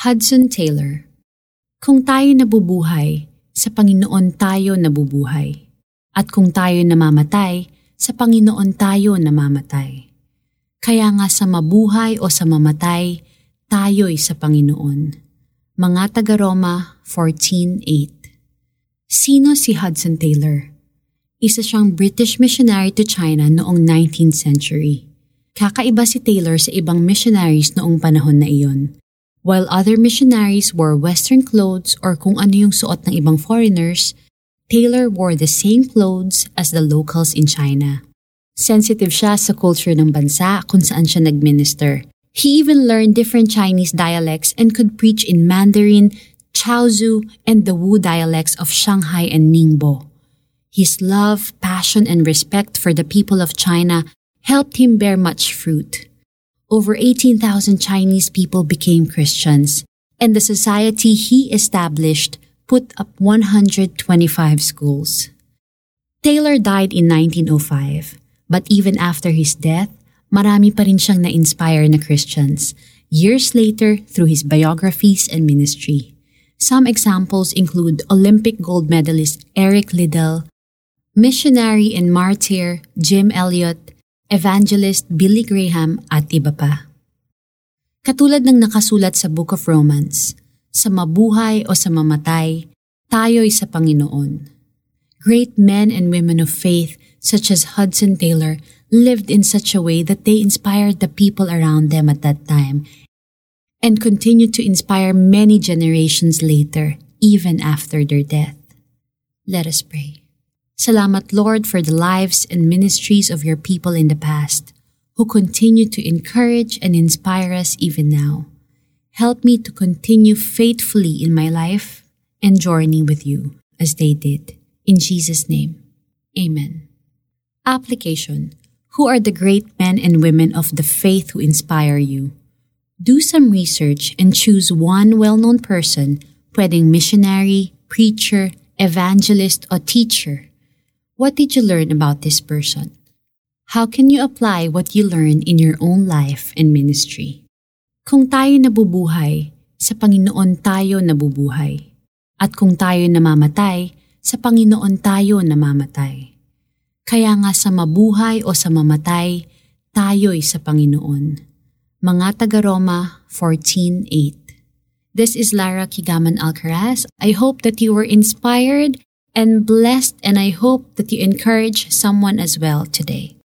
Hudson Taylor Kung tayo nabubuhay, sa Panginoon tayo nabubuhay. At kung tayo namamatay, sa Panginoon tayo namamatay. Kaya nga sa mabuhay o sa mamatay, tayo'y sa Panginoon. Mga taga-Roma 14.8 Sino si Hudson Taylor? Isa siyang British missionary to China noong 19th century. Kakaiba si Taylor sa ibang missionaries noong panahon na iyon. While other missionaries wore Western clothes or kung ano yung suot ng ibang foreigners, Taylor wore the same clothes as the locals in China. Sensitive siya sa culture ng bansa kung saan siya nagminister. He even learned different Chinese dialects and could preach in Mandarin, Chaozhou, and the Wu dialects of Shanghai and Ningbo. His love, passion, and respect for the people of China helped him bear much fruit over 18,000 Chinese people became Christians, and the society he established put up 125 schools. Taylor died in 1905, but even after his death, marami pa rin siyang na-inspire na Christians, years later through his biographies and ministry. Some examples include Olympic gold medalist Eric Liddell, missionary and martyr Jim Elliot, Evangelist Billy Graham at iba pa. Katulad ng nakasulat sa Book of Romans, sa mabuhay o sa mamatay, tayo'y sa Panginoon. Great men and women of faith such as Hudson Taylor lived in such a way that they inspired the people around them at that time and continued to inspire many generations later, even after their death. Let us pray. Salamat, Lord, for the lives and ministries of your people in the past, who continue to encourage and inspire us even now. Help me to continue faithfully in my life and journey with you as they did. In Jesus' name, Amen. Application Who are the great men and women of the faith who inspire you? Do some research and choose one well known person, pwedeng missionary, preacher, evangelist, or teacher What did you learn about this person? How can you apply what you learned in your own life and ministry? Kung tayo nabubuhay, sa Panginoon tayo nabubuhay. At kung tayo namamatay, sa Panginoon tayo namamatay. Kaya nga sa mabuhay o sa mamatay, tayo'y sa Panginoon. Mga taga-Roma 14.8 This is Lara Kigaman Alcaraz. I hope that you were inspired and blessed, and I hope that you encourage someone as well today.